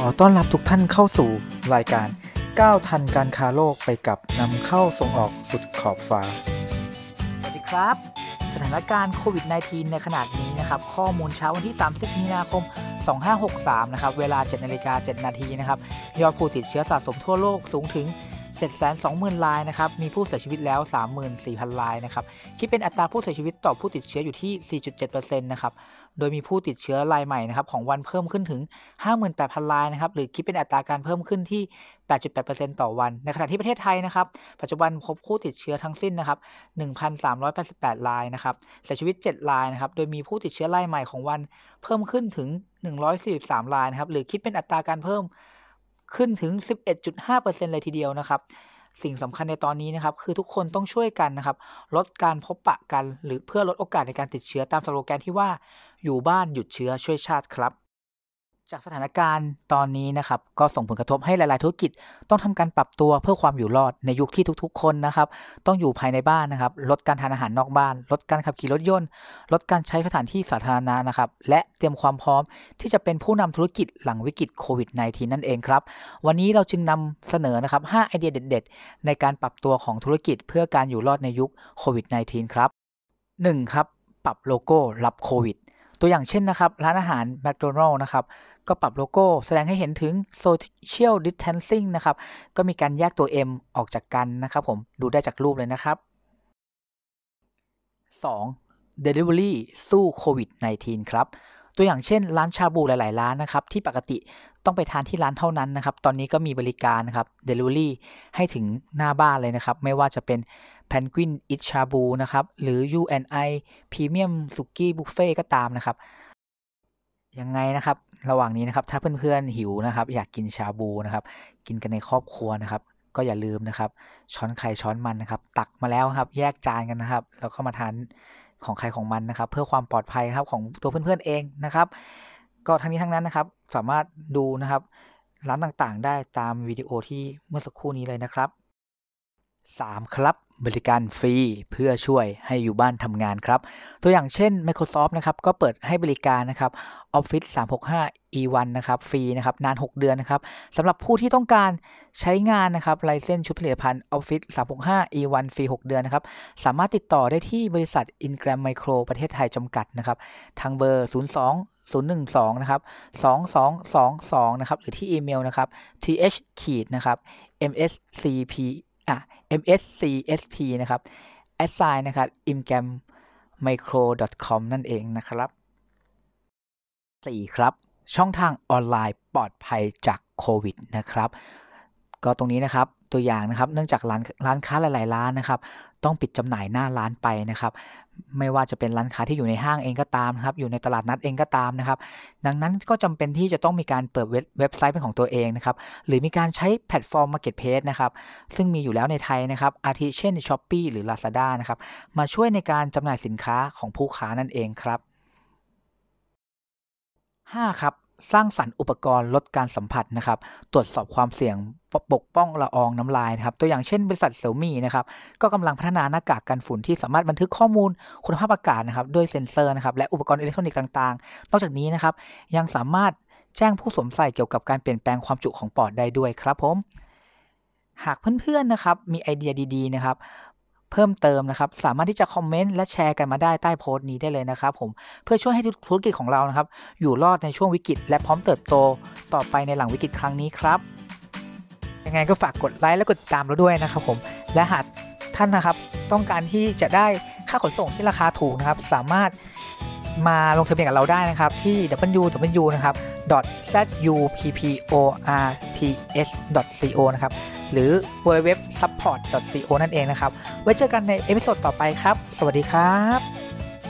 ขอต้อนรับทุกท่านเข้าสู่รายการก้าวทันการค้าโลกไปกับนำเข้าส่งออกสุดขอบฟ้า สวัสดีครับ สถานการณ์โควิด -19 ในขนาดนี้นะครับ ข้อมูลเช้าวันที่ 30 มีนาคม 2563 นะครับ เวลา7นาฬิกา7นาทีนะครับ ยอดผู้ติดเชื้อสะสมทั่วโลกสูงถึง 720,000รายนะครับ มีผู้เสียชีวิตแล้ว 34,000 รายนะครับ คิดเป็นอัตราผู้เสียชีวิตต่อผู้ติดเชื้ออยู่ที่ 4.7%นะครับ โดยมีผู้ติดเชื้อรายใหม่นะครับของวันเพิ่มขึ้นถึง 58,000 รายนะครับ หรือคิดเป็นอัตราการเพิ่มขึ้นที่ 8.8%ต่อวัน ในขณะที่ประเทศไทยนะครับ ปัจจุบันพบผู้ติดเชื้อทั้งสิ้นนะครับ 1,388 รายนะครับ เสียชีวิต 7 รายนะครับ โดยมีผู้ติดเชื้อรายใหม่ของวันเพิ่มขึ้นถึง 143 รายนะครับ หรือคิดเป็นอัตราการเพิ่ม ขึ้นถึง 11.5%เลยทีเดียวนะครับ สิ่งสำคัญในตอนนี้นะครับ คือทุกคนต้องช่วยกันนะครับ ลดการพบปะกัน หรือเพื่อลดโอกาสในการติดเชื้อตามสโลแกนที่ว่าอยู่บ้านหยุดเชื้อช่วยชาติครับ จากสถานการณ์ตอนนี้นะครับ ก็ส่งผลกระทบให้หลาย ๆ ธุรกิจ ต้องทำการปรับตัวเพื่อความอยู่รอดในยุคที่ทุกๆ คนนะครับ ต้องอยู่ภายในบ้านนะครับ ลดการทานอาหารนอกบ้าน ลดการขับขี่รถยนต์ ลดการใช้สถานที่สาธารณะนะครับ และเตรียมความพร้อมที่จะเป็นผู้นำธุรกิจหลังวิกฤตโควิด -19 นั่นเองครับ วันนี้เราจึงนำเสนอนะครับ 5 ไอเดียเด็ด ๆ ในการปรับตัวของธุรกิจ เพื่อการอยู่รอดในยุคโควิด -19 ครับ 1. ครับ ปรับโลโก้รับโควิดตัวอย่างเช่นนะครับ ร้านอาหารแมคโดนัลล์นะครับ ก็ปรับโลโก้แสดงให้เห็นถึง Social Distancing นะครับ ก็มีการแยกตัว M ออกจากกันนะครับผม ดูได้จากรูปเลยนะครับ 2. Delivery สู้โควิด -19 ครับ ตัวอย่างเช่น ร้านชาบูหลาย ๆ ร้านนะครับ ที่ปกติต้องไปทานที่ร้านเท่านั้นนะครับ ตอนนี้ก็มีบริการนะครับ Delivery ให้ถึงหน้าบ้านเลยนะครับ ไม่ว่าจะเป็น Penguin Eat Shabu นะครับ หรือ U&I Premium Suki Buffet ก็ตามนะครับ ยังไงนะครับ ระหว่างนี้นะครับ ถ้าเพื่อนๆหิวนะครับ อยากกินชาบูนะครับ กินกันในครอบครัวนะครับ ก็อย่าลืมนะครับ ช้อนใครช้อนมันนะครับ ตักมาแล้วครับ แยกจานกันนะครับ แล้วก็มาทานของใครของมันนะครับ เพื่อความปลอดภัยครับของตัวเพื่อนๆเองนะครับ ก็ทั้งนี้ทั้งนั้นนะครับ สามารถดูนะครับ ร้านต่างๆ ได้ตามวิดีโอที่เมื่อสักครู่นี้เลยนะครับ 3. ครับบริการฟรีเพื่อช่วยให้อยู่บ้านทำงานครับ ตัวอย่างเช่น Microsoft นะครับก็เปิดให้บริการนะครับ Office 365 E1 นะครับฟรีนะครับนาน 6 เดือนนะครับสำหรับผู้ที่ต้องการใช้งานนะครับไลเซนชุดผลิตภัณฑ์ Office 365 E1 ฟรี 6 เดือนนะครับสามารถติดต่อได้ที่บริษัท Ingram Micro ประเทศไทยจำกัดนะครับทางเบอร์ 02 012 นะครับ 2222 นะครับ หรือที่อีเมลนะครับ th ขีดนะครับ mscp อะ mscsp นะครับ assign นะครับ imgammicro.com นั่นเองนะครับ 4. ครับ ช่องทางออนไลน์ปลอดภัยจากโควิดนะครับ ก็ตรงนี้นะครับตัวอย่างนะครับ เนื่องจากร้านร้านค้าหลาย ๆ ร้านนะครับ ต้องปิดจำหน่ายหน้าร้านไปนะครับ ไม่ว่าจะเป็นร้านค้าที่อยู่ในห้างเองก็ตามครับ อยู่ในตลาดนัดเองก็ตามนะครับ ดังนั้นก็จำเป็นที่จะต้องมีการเปิดเว็บไซต์เป็นของตัวเองนะครับ หรือมีการใช้แพลตฟอร์ม Marketplace นะครับ ซึ่งมีอยู่แล้วในไทยนะครับ อาทิเช่น Shopee หรือ Lazada นะครับ มาช่วยในการจำหน่ายสินค้าของผู้ค้านั่นเองครับ 5. ครับ สร้างสรรค์อุปกรณ์ลดการสัมผัสนะครับ ตรวจสอบความเสี่ยงปกป้องละอองน้ำลายนะครับ ตัวอย่างเช่นบริษัท Xiaomi นะครับ ก็กำลังพัฒนาหน้ากากกันฝุ่นที่สามารถบันทึกข้อมูลคุณภาพอากาศนะครับด้วยเซ็นเซอร์นะครับ และอุปกรณ์อิเล็กทรอนิกส์ต่างๆ นอกจากนี้นะครับ ยังสามารถแจ้งผู้สวมใส่เกี่ยวกับการเปลี่ยนแปลงความจุของปอดได้ด้วยครับผม หากเพื่อนๆนะครับ มีไอเดียดีๆนะครับ เพิ่มเติมนะครับ สามารถที่จะคอมเมนต์และแชร์กันมาได้ใต้โพสต์นี้ได้เลยนะครับผมเพื่อช่วยให้ธุรกิจของเรานะครับ อยู่รอดในช่วงวิกฤต และพร้อมเติบโตต่อไปในหลังวิกฤตครั้งนี้ครับยังไงก็ฝากกดไลค์และกดติดตามเราด้วยนะครับผมและหากท่านนะครับ ต้องการที่จะได้ค่าขนส่งที่ราคาถูกนะครับ สามารถ มาลงทะเบียนกับเราได้นะครับ ที่ www นะครับ zupport.co นะครับ หรือ www zupport.co นั่นเองนะครับ ไว้เจอกันใน episode ต่อไปครับ สวัสดีครับ